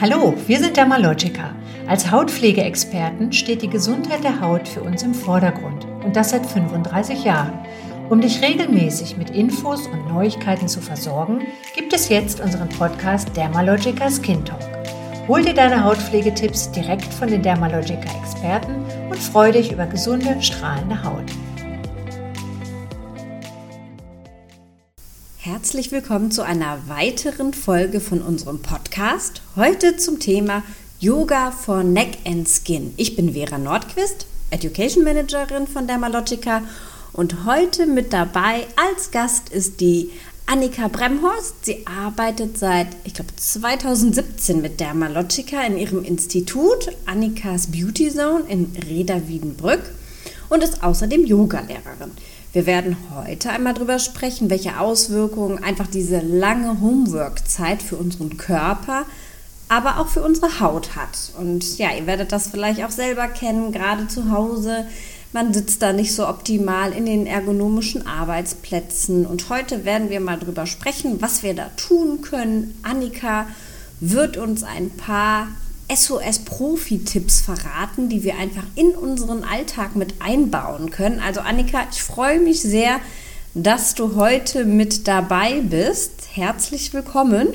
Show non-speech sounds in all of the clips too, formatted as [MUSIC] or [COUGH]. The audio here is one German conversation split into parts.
Hallo, wir sind Dermalogica. Als Hautpflegeexperten steht die Gesundheit der Haut für uns im Vordergrund und das seit 35 Jahren. Um dich regelmäßig mit Infos und Neuigkeiten zu versorgen, gibt es jetzt unseren Podcast Dermalogica Skin Talk. Hol dir deine Hautpflegetipps direkt von den Dermalogica-Experten und freu dich über gesunde, strahlende Haut. Herzlich willkommen zu einer weiteren Folge von unserem Podcast. Heute zum Thema Yoga for Neck and Skin. Ich bin Vera Nordquist, Education Managerin von Dermalogica und heute mit dabei als Gast ist die Annika Bremhorst. Sie arbeitet seit, ich glaube, 2017 mit Dermalogica in ihrem Institut Annikas Beauty Zone in Reda-Wiedenbrück und ist außerdem Yogalehrerin. Wir werden heute einmal darüber sprechen, welche Auswirkungen einfach diese lange Homework-Zeit für unseren Körper, aber auch für unsere Haut hat. Und ja, ihr werdet das vielleicht auch selber kennen, gerade zu Hause. Man sitzt da nicht so optimal in den ergonomischen Arbeitsplätzen. Und heute werden wir mal darüber sprechen, was wir da tun können. Annika wird uns ein paar SOS-Profi-Tipps verraten, die wir einfach in unseren Alltag mit einbauen können. Also Annika, ich freue mich sehr, dass du heute mit dabei bist. Herzlich willkommen.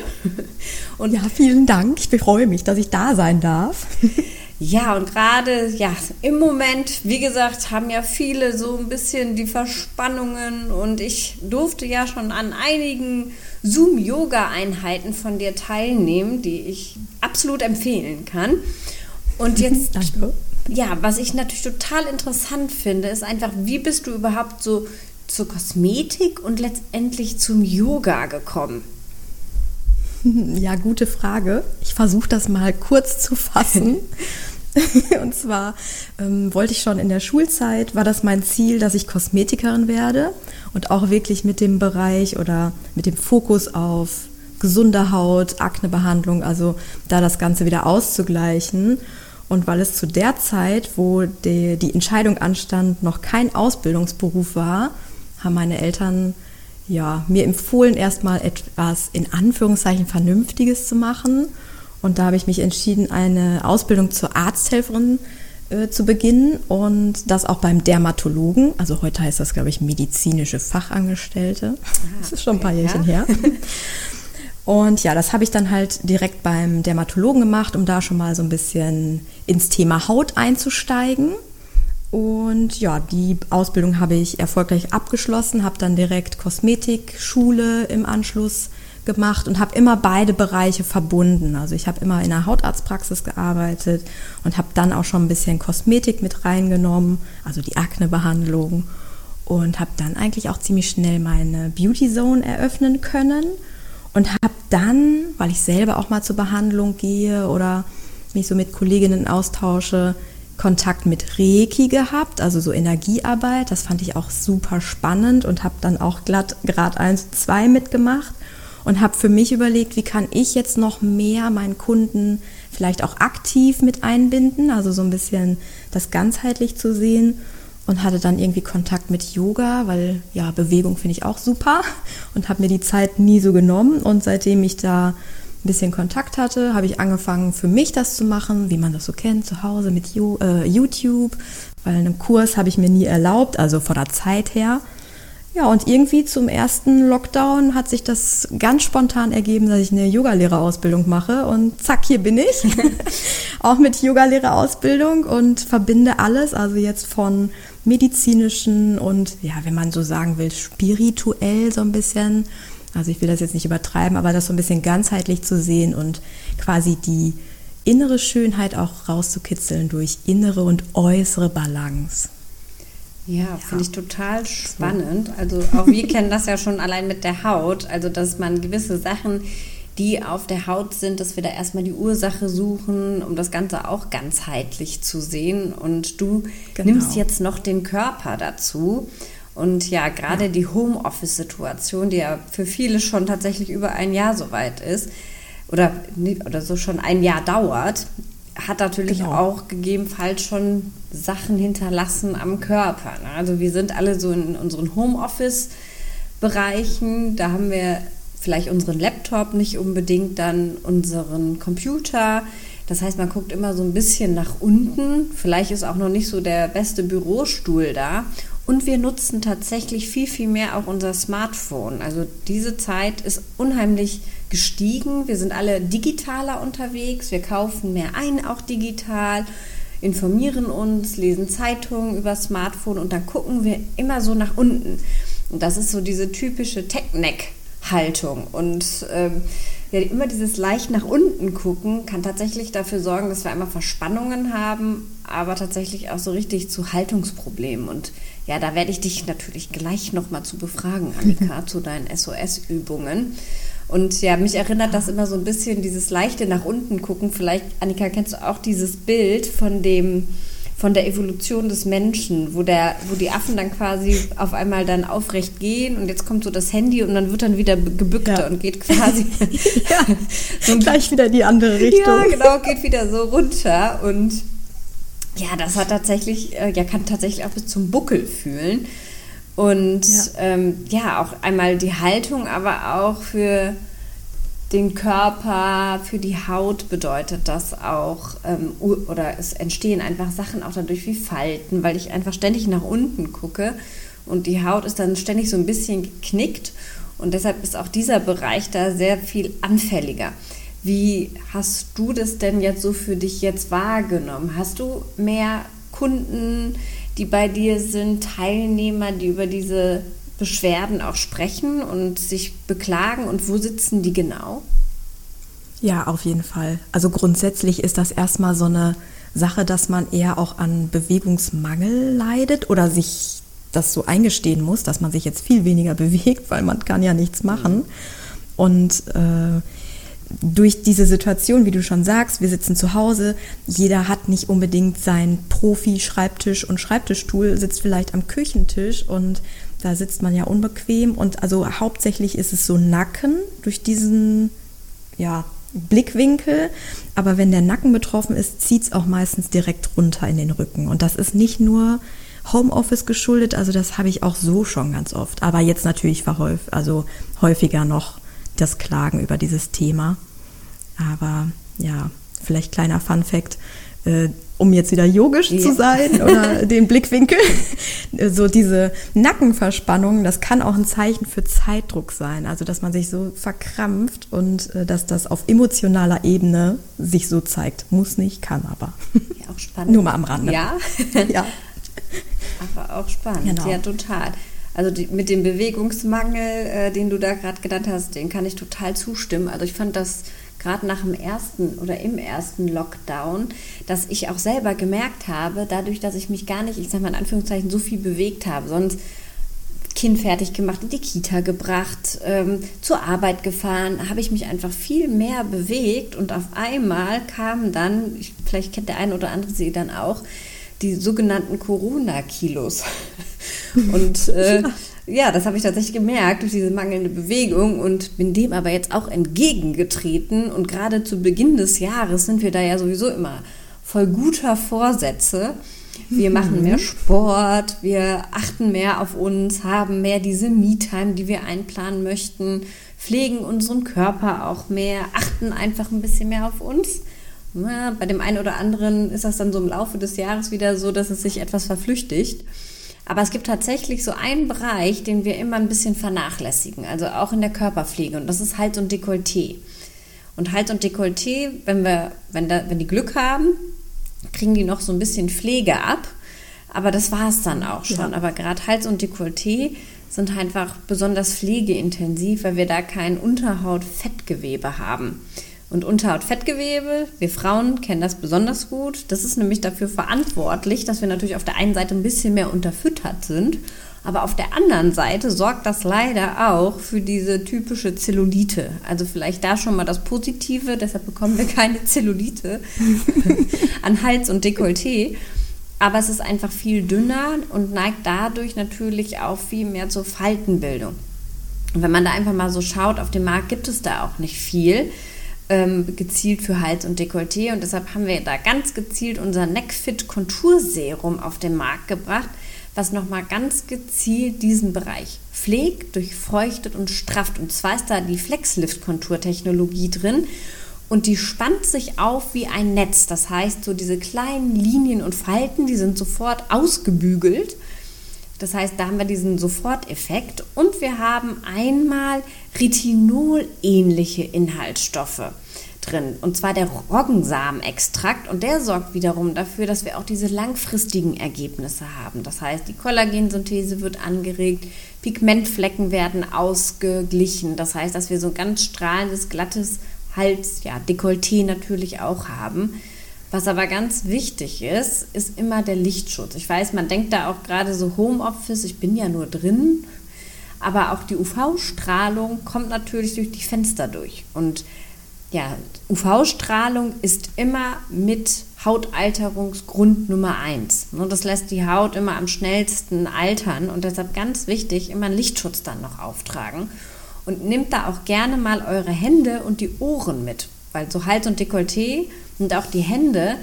Und [LAUGHS] ja, vielen Dank. Ich freue mich, dass ich da sein darf. [LAUGHS] Ja, und gerade ja, im Moment, wie gesagt, haben ja viele so ein bisschen die Verspannungen und ich durfte ja schon an einigen Zoom-Yoga-Einheiten von dir teilnehmen, die ich absolut empfehlen kann. Und jetzt, [LAUGHS] Danke. ja, was ich natürlich total interessant finde, ist einfach, wie bist du überhaupt so zur Kosmetik und letztendlich zum Yoga gekommen? [LAUGHS] Ja, gute Frage. Ich versuche das mal kurz zu fassen. [LAUGHS] [LAUGHS] und zwar ähm, wollte ich schon in der Schulzeit, war das mein Ziel, dass ich Kosmetikerin werde und auch wirklich mit dem Bereich oder mit dem Fokus auf gesunde Haut, Aknebehandlung, also da das Ganze wieder auszugleichen. Und weil es zu der Zeit, wo die, die Entscheidung anstand, noch kein Ausbildungsberuf war, haben meine Eltern ja, mir empfohlen, erstmal etwas in Anführungszeichen Vernünftiges zu machen und da habe ich mich entschieden, eine Ausbildung zur Arzthelferin äh, zu beginnen und das auch beim Dermatologen. Also heute heißt das, glaube ich, medizinische Fachangestellte. Ah, das ist schon ein paar Jährchen ja. her. [LAUGHS] Und ja, das habe ich dann halt direkt beim Dermatologen gemacht, um da schon mal so ein bisschen ins Thema Haut einzusteigen. Und ja, die Ausbildung habe ich erfolgreich abgeschlossen, habe dann direkt Kosmetikschule im Anschluss gemacht und habe immer beide Bereiche verbunden. Also ich habe immer in einer Hautarztpraxis gearbeitet und habe dann auch schon ein bisschen Kosmetik mit reingenommen, also die Aknebehandlung und habe dann eigentlich auch ziemlich schnell meine Beauty Zone eröffnen können und habe dann, weil ich selber auch mal zur Behandlung gehe oder mich so mit Kolleginnen austausche, Kontakt mit Reiki gehabt, also so Energiearbeit. Das fand ich auch super spannend und habe dann auch glatt Grad 1, 2 mitgemacht und habe für mich überlegt, wie kann ich jetzt noch mehr meinen Kunden vielleicht auch aktiv mit einbinden, also so ein bisschen das ganzheitlich zu sehen und hatte dann irgendwie Kontakt mit Yoga, weil ja, Bewegung finde ich auch super [LAUGHS] und habe mir die Zeit nie so genommen und seitdem ich da ein bisschen Kontakt hatte, habe ich angefangen für mich das zu machen, wie man das so kennt, zu Hause mit äh, YouTube, weil einen Kurs habe ich mir nie erlaubt, also von der Zeit her. Ja, und irgendwie zum ersten Lockdown hat sich das ganz spontan ergeben, dass ich eine Yogalehrerausbildung mache und zack, hier bin ich. [LAUGHS] [LAUGHS] auch mit Yogalehrerausbildung und verbinde alles, also jetzt von medizinischen und ja, wenn man so sagen will, spirituell so ein bisschen. Also ich will das jetzt nicht übertreiben, aber das so ein bisschen ganzheitlich zu sehen und quasi die innere Schönheit auch rauszukitzeln durch innere und äußere Balance. Ja, ja. finde ich total spannend. Also auch wir kennen das ja schon allein mit der Haut, also dass man gewisse Sachen, die auf der Haut sind, dass wir da erstmal die Ursache suchen, um das Ganze auch ganzheitlich zu sehen. Und du genau. nimmst jetzt noch den Körper dazu. Und ja, gerade ja. die Homeoffice-Situation, die ja für viele schon tatsächlich über ein Jahr so weit ist, oder, oder so schon ein Jahr dauert, hat natürlich genau. auch gegebenenfalls schon Sachen hinterlassen am Körper. Ne? Also wir sind alle so in unseren Homeoffice-Bereichen, da haben wir vielleicht unseren Laptop, nicht unbedingt dann unseren Computer. Das heißt, man guckt immer so ein bisschen nach unten. Vielleicht ist auch noch nicht so der beste Bürostuhl da. Und wir nutzen tatsächlich viel, viel mehr auch unser Smartphone. Also diese Zeit ist unheimlich gestiegen. Wir sind alle digitaler unterwegs. Wir kaufen mehr ein, auch digital, informieren uns, lesen Zeitungen über Smartphone und dann gucken wir immer so nach unten. Und das ist so diese typische Tech-Neck-Haltung. Und ähm, ja, immer dieses leicht nach unten gucken kann tatsächlich dafür sorgen, dass wir einmal Verspannungen haben, aber tatsächlich auch so richtig zu Haltungsproblemen. Und ja, da werde ich dich natürlich gleich nochmal zu befragen, [LAUGHS] Annika, zu deinen SOS-Übungen. Und ja, mich erinnert das immer so ein bisschen dieses leichte nach unten gucken. Vielleicht, Annika, kennst du auch dieses Bild von dem von der Evolution des Menschen, wo, der, wo die Affen dann quasi auf einmal dann aufrecht gehen und jetzt kommt so das Handy und dann wird dann wieder gebückt ja. und geht quasi [LAUGHS] ja, [LAUGHS] so gleich wieder in die andere Richtung. Ja, genau, geht wieder so runter und ja, das hat tatsächlich, äh, ja, kann tatsächlich auch bis zum Buckel fühlen. Und ja, ähm, ja auch einmal die Haltung, aber auch für den Körper, für die Haut bedeutet das auch, ähm, oder es entstehen einfach Sachen auch dadurch wie Falten, weil ich einfach ständig nach unten gucke und die Haut ist dann ständig so ein bisschen geknickt und deshalb ist auch dieser Bereich da sehr viel anfälliger. Wie hast du das denn jetzt so für dich jetzt wahrgenommen? Hast du mehr Kunden, die bei dir sind, Teilnehmer, die über diese Beschwerden auch sprechen und sich beklagen und wo sitzen die genau? Ja, auf jeden Fall. Also grundsätzlich ist das erstmal so eine Sache, dass man eher auch an Bewegungsmangel leidet oder sich das so eingestehen muss, dass man sich jetzt viel weniger [LAUGHS] bewegt, weil man kann ja nichts machen. Und äh, durch diese Situation, wie du schon sagst, wir sitzen zu Hause, jeder hat nicht unbedingt seinen Profi-Schreibtisch und Schreibtischstuhl, sitzt vielleicht am Küchentisch und da sitzt man ja unbequem und also hauptsächlich ist es so Nacken durch diesen ja, Blickwinkel. Aber wenn der Nacken betroffen ist, zieht es auch meistens direkt runter in den Rücken. Und das ist nicht nur Homeoffice geschuldet, also das habe ich auch so schon ganz oft. Aber jetzt natürlich verhäuft, also häufiger noch das Klagen über dieses Thema. Aber ja, vielleicht kleiner Fun fact. Äh, um jetzt wieder yogisch ja. zu sein [LAUGHS] oder den Blickwinkel. so diese Nackenverspannung, das kann auch ein Zeichen für Zeitdruck sein. Also, dass man sich so verkrampft und äh, dass das auf emotionaler Ebene sich so zeigt. Muss nicht, kann aber. Ja, auch spannend. [LAUGHS] Nur mal am Rande. Ja. ja. [LAUGHS] Aber auch spannend. Genau. Ja, total. Also die, mit dem Bewegungsmangel, äh, den du da gerade genannt hast, den kann ich total zustimmen. Also ich fand das gerade nach dem ersten oder im ersten Lockdown, dass ich auch selber gemerkt habe, dadurch, dass ich mich gar nicht, ich sage mal in Anführungszeichen, so viel bewegt habe, sonst Kind fertig gemacht, in die Kita gebracht, ähm, zur Arbeit gefahren, habe ich mich einfach viel mehr bewegt und auf einmal kamen dann, ich, vielleicht kennt der eine oder andere sie dann auch, die sogenannten Corona-Kilos. [LAUGHS] Und äh, ja, das habe ich tatsächlich gemerkt durch diese mangelnde Bewegung und bin dem aber jetzt auch entgegengetreten. Und gerade zu Beginn des Jahres sind wir da ja sowieso immer voll guter Vorsätze. Wir mhm. machen mehr Sport, wir achten mehr auf uns, haben mehr diese Me-Time, die wir einplanen möchten, pflegen unseren Körper auch mehr, achten einfach ein bisschen mehr auf uns. Ja, bei dem einen oder anderen ist das dann so im Laufe des Jahres wieder so, dass es sich etwas verflüchtigt. Aber es gibt tatsächlich so einen Bereich, den wir immer ein bisschen vernachlässigen, also auch in der Körperpflege, und das ist Hals und Dekolleté. Und Hals und Dekolleté, wenn, wir, wenn, da, wenn die Glück haben, kriegen die noch so ein bisschen Pflege ab. Aber das war es dann auch schon. Ja. Aber gerade Hals und Dekolleté sind einfach besonders pflegeintensiv, weil wir da kein Unterhaut-Fettgewebe haben. Und Unterhautfettgewebe, wir Frauen kennen das besonders gut. Das ist nämlich dafür verantwortlich, dass wir natürlich auf der einen Seite ein bisschen mehr unterfüttert sind. Aber auf der anderen Seite sorgt das leider auch für diese typische Zellulite. Also vielleicht da schon mal das Positive, deshalb bekommen wir keine Zellulite [LAUGHS] an Hals und Dekolleté. Aber es ist einfach viel dünner und neigt dadurch natürlich auch viel mehr zur Faltenbildung. Und wenn man da einfach mal so schaut, auf dem Markt gibt es da auch nicht viel ähm, gezielt für Hals und Dekolleté und deshalb haben wir da ganz gezielt unser Neckfit Konturserum auf den Markt gebracht, was nochmal ganz gezielt diesen Bereich pflegt, durchfeuchtet und strafft. Und zwar ist da die Flexlift-Konturtechnologie drin. Und die spannt sich auf wie ein Netz. Das heißt, so diese kleinen Linien und Falten, die sind sofort ausgebügelt. Das heißt, da haben wir diesen Soforteffekt. Und wir haben einmal Retinol-ähnliche Inhaltsstoffe drin. Und zwar der Roggensamenextrakt. Und der sorgt wiederum dafür, dass wir auch diese langfristigen Ergebnisse haben. Das heißt, die Kollagensynthese wird angeregt, Pigmentflecken werden ausgeglichen. Das heißt, dass wir so ein ganz strahlendes, glattes Hals, ja, Dekolleté natürlich auch haben. Was aber ganz wichtig ist, ist immer der Lichtschutz. Ich weiß, man denkt da auch gerade so Homeoffice, ich bin ja nur drin, aber auch die UV-Strahlung kommt natürlich durch die Fenster durch. Und ja, UV-Strahlung ist immer mit Hautalterungsgrund Nummer eins. Und das lässt die Haut immer am schnellsten altern und deshalb ganz wichtig, immer einen Lichtschutz dann noch auftragen. Und nehmt da auch gerne mal eure Hände und die Ohren mit, weil so Hals und Dekolleté und auch die Hände,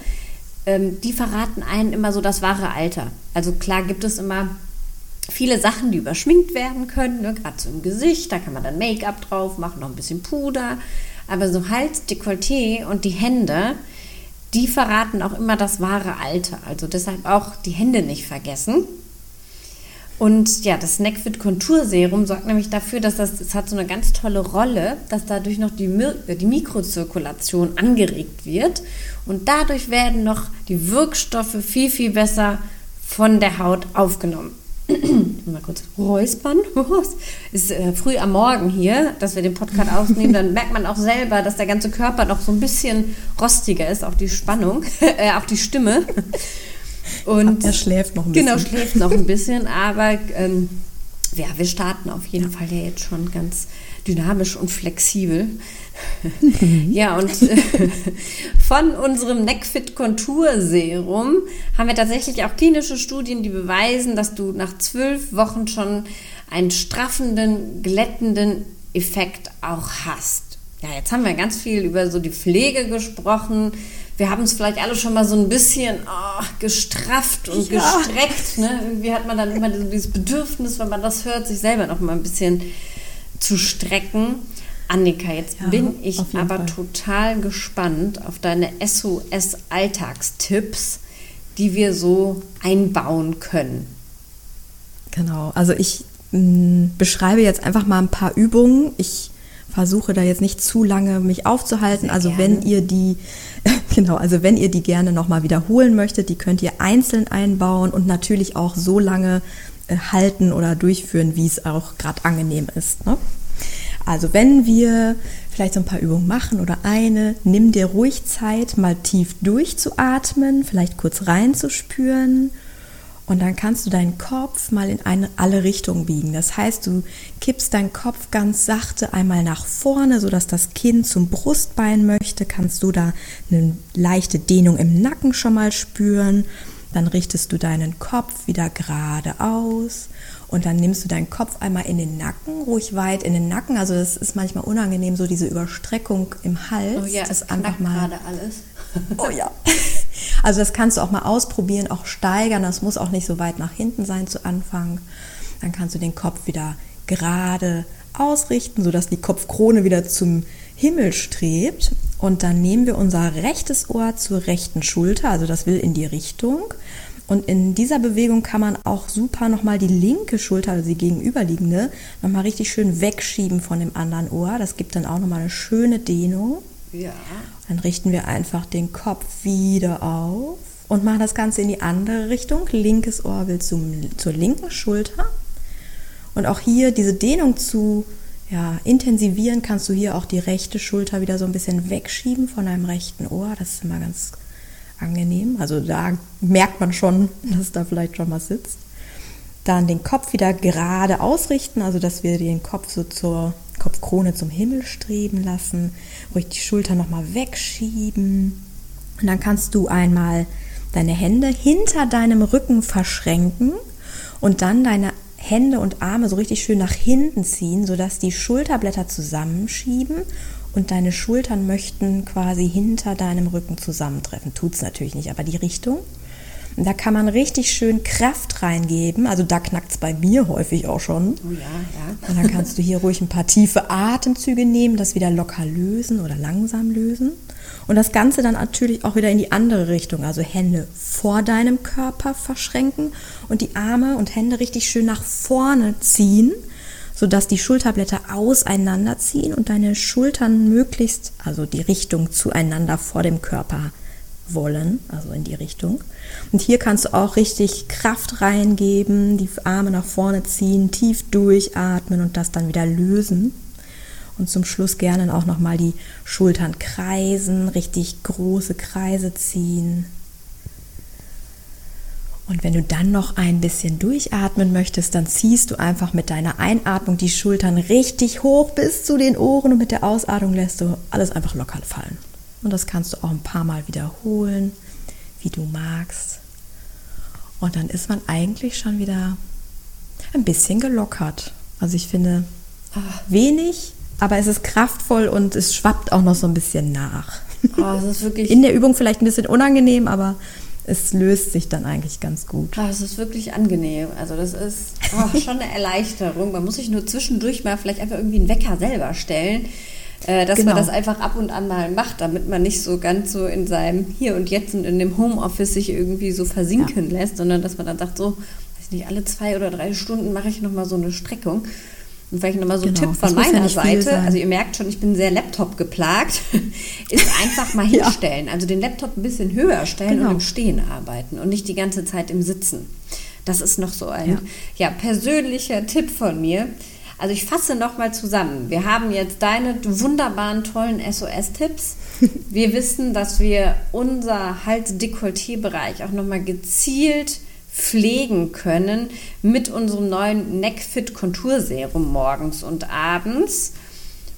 ähm, die verraten einen immer so das wahre Alter. Also klar gibt es immer viele Sachen, die überschminkt werden können, ne? gerade so im Gesicht, da kann man dann Make-up drauf machen, noch ein bisschen Puder. Aber so Hals, Dekolleté und die Hände, die verraten auch immer das wahre Alter. Also deshalb auch die Hände nicht vergessen. Und ja, das Neckfit Konturserum sorgt nämlich dafür, dass das, das hat so eine ganz tolle Rolle, dass dadurch noch die, die Mikrozirkulation angeregt wird. Und dadurch werden noch die Wirkstoffe viel, viel besser von der Haut aufgenommen. Mal kurz räuspern. [LAUGHS] Es ist äh, früh am Morgen hier, dass wir den Podcast aufnehmen. Dann merkt man auch selber, dass der ganze Körper noch so ein bisschen rostiger ist, auch die Spannung, [LAUGHS] äh, auch die Stimme. Und er schläft noch ein genau, bisschen. Genau, schläft noch ein bisschen, aber ähm, ja, wir starten auf jeden Fall ja jetzt schon ganz dynamisch und flexibel. [LAUGHS] ja, und [LAUGHS] von unserem Neckfit Kontur Serum haben wir tatsächlich auch klinische Studien, die beweisen, dass du nach zwölf Wochen schon einen straffenden, glättenden Effekt auch hast. Ja, jetzt haben wir ganz viel über so die Pflege gesprochen. Wir haben es vielleicht alle schon mal so ein bisschen oh, gestrafft und ja. gestreckt. Ne? Irgendwie hat man dann immer dieses Bedürfnis, wenn man das hört, sich selber noch mal ein bisschen zu strecken. Annika, jetzt ja, bin ich aber Fall. total gespannt auf deine SOS-Alltagstipps, die wir so einbauen können. Genau, also ich mh, mm, beschreibe jetzt einfach mal ein paar Übungen. Ich versuche da jetzt nicht zu lange mich aufzuhalten. Sehr also gerne. wenn ihr die, [LAUGHS] genau, also wenn ihr die gerne nochmal wiederholen möchtet, die könnt ihr einzeln einbauen und natürlich auch so lange äh, halten oder durchführen, wie es auch gerade angenehm ist. Ne? Also wenn wir vielleicht so ein paar Übungen machen oder eine, nimm dir ruhig Zeit, mal tief durchzuatmen, vielleicht kurz reinzuspüren und dann kannst du deinen Kopf mal in eine, alle Richtungen biegen. Das heißt, du kippst deinen Kopf ganz sachte einmal nach vorne, sodass das Kinn zum Brustbein möchte. Kannst du da eine leichte Dehnung im Nacken schon mal spüren. Dann richtest du deinen Kopf wieder gerade aus und dann nimmst du deinen Kopf einmal in den Nacken, ruhig weit in den Nacken. Also das ist manchmal unangenehm, so diese Überstreckung im Hals. Oh ja, das einfach mal gerade alles. [LAUGHS] Oh ja. Also das kannst du auch mal ausprobieren, auch steigern. Das muss auch nicht so weit nach hinten sein zu Anfang. Dann kannst du den Kopf wieder gerade ausrichten, sodass die Kopfkrone wieder zum Himmel strebt. Und dann nehmen wir unser rechtes Ohr zur rechten Schulter, also das will in die Richtung. Und in dieser Bewegung kann man auch super nochmal die linke Schulter, also die gegenüberliegende, nochmal richtig schön wegschieben von dem anderen Ohr. Das gibt dann auch nochmal eine schöne Dehnung. Ja. Dann richten wir einfach den Kopf wieder auf und machen das Ganze in die andere Richtung. Linkes Ohr will zum, zur linken Schulter. Und auch hier diese Dehnung zu ja, intensivieren, kannst du hier auch die rechte Schulter wieder so ein bisschen wegschieben von deinem rechten Ohr. Das ist immer ganz angenehm. Also da merkt man schon, [LAUGHS] dass da vielleicht schon was sitzt. Dann den Kopf wieder gerade ausrichten, also dass wir den Kopf so zur Kopfkrone zum Himmel streben lassen. Ruhig die Schulter nochmal wegschieben. Und dann kannst du einmal deine Hände hinter deinem Rücken verschränken und dann deine Hände und Arme so richtig schön nach hinten ziehen, sodass die Schulterblätter zusammenschieben und deine Schultern möchten quasi hinter deinem Rücken zusammentreffen. Tut es natürlich nicht, aber die Richtung. Und da kann man richtig schön Kraft reingeben. Also da knackt es bei mir häufig auch schon. Oh ja, ja. Und dann kannst du hier ruhig ein paar tiefe Atemzüge nehmen, das wieder locker lösen oder langsam lösen. Und das Ganze dann natürlich auch wieder in die andere Richtung. Also Hände vor deinem Körper verschränken und die Arme und Hände richtig schön nach vorne ziehen, sodass die Schulterblätter auseinanderziehen und deine Schultern möglichst, also die Richtung zueinander vor dem Körper wollen, also in die Richtung. Und hier kannst du auch richtig Kraft reingeben, die Arme nach vorne ziehen, tief durchatmen und das dann wieder lösen. Und zum Schluss gerne auch nochmal die Schultern kreisen, richtig große Kreise ziehen. Und wenn du dann noch ein bisschen durchatmen möchtest, dann ziehst du einfach mit deiner Einatmung die Schultern richtig hoch bis zu den Ohren und mit der Ausatmung lässt du alles einfach locker fallen. Und das kannst du auch ein paar Mal wiederholen, wie du magst. Und dann ist man eigentlich schon wieder ein bisschen gelockert. Also ich finde wenig, aber es ist kraftvoll und es schwappt auch noch so ein bisschen nach. Oh, das ist wirklich In der Übung vielleicht ein bisschen unangenehm, aber es löst sich dann eigentlich ganz gut. Oh, das ist wirklich angenehm. Also das ist oh, [LAUGHS] schon eine Erleichterung. Man muss sich nur zwischendurch mal vielleicht einfach irgendwie einen Wecker selber stellen, äh, dass Genau. man das einfach ab und an mal macht, damit man nicht so ganz so in seinem Hier und Jetzt und in dem Homeoffice sich irgendwie so versinken lässt, sondern dass man dann sagt, so, weiß nicht, alle zwei oder drei Stunden mache ich nochmal so eine Streckung. Und vielleicht nochmal so ein Genau, Tipp das von ja meiner viel Seite. Also ihr merkt schon, ich bin sehr Laptop geplagt. [LAUGHS] ist einfach mal [LAUGHS] Ja. hinstellen. Also den Laptop ein bisschen höher stellen Genau. und im Stehen arbeiten und nicht die ganze Zeit im Sitzen. Das ist noch so ein Ja. ja. persönlicher Tipp von mir. Also ich fasse nochmal zusammen. Wir haben jetzt deine wunderbaren, tollen SOS-Tipps. [LAUGHS] Wir wissen, dass wir unser Hals-Dekolleté-Bereich auch nochmal gezielt pflegen können mit unserem neuen Neckfit Konturserum morgens und abends.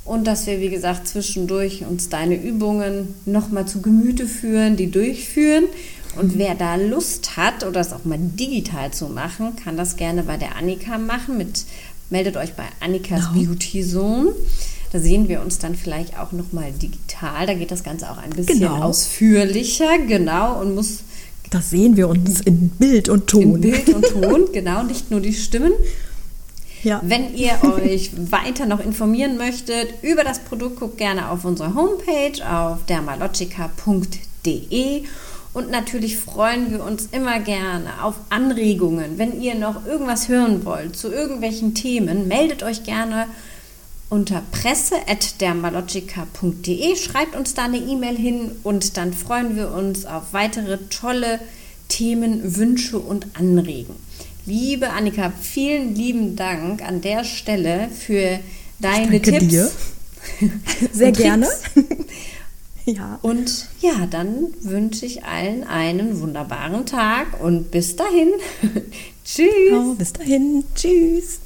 Und dass wir, wie gesagt, zwischendurch uns deine Übungen nochmal zu Gemüte führen, die durchführen. Und wer da Lust hat oder es auch mal digital zu machen, kann das gerne bei der Annika machen. Mit, meldet euch bei Annikas Genau. Beauty Zone. Da sehen wir uns dann vielleicht auch nochmal digital. Da geht das Ganze auch ein bisschen Genau. ausführlicher, genau, und muss Das sehen wir uns in Bild und Ton. in Bild und Ton, genau, nicht nur die Stimmen. Ja. Wenn ihr euch weiter noch informieren möchtet über das Produkt, guckt gerne auf unsere Homepage auf dermalogica.de. Und natürlich freuen wir uns immer gerne auf Anregungen. Wenn ihr noch irgendwas hören wollt zu irgendwelchen Themen, meldet euch gerne unter presse.dermalogica.de. Schreibt uns da eine E-Mail hin und dann freuen wir uns auf weitere tolle Themen, Wünsche und Anregen. Liebe Annika, vielen lieben Dank an der Stelle für deine danke Tipps. dir. [LAUGHS] Sehr gerne. [LAUGHS] ja. Und ja, dann wünsche ich allen einen wunderbaren Tag und bis dahin. [LAUGHS] Tschüss. Genau, bis dahin. Tschüss.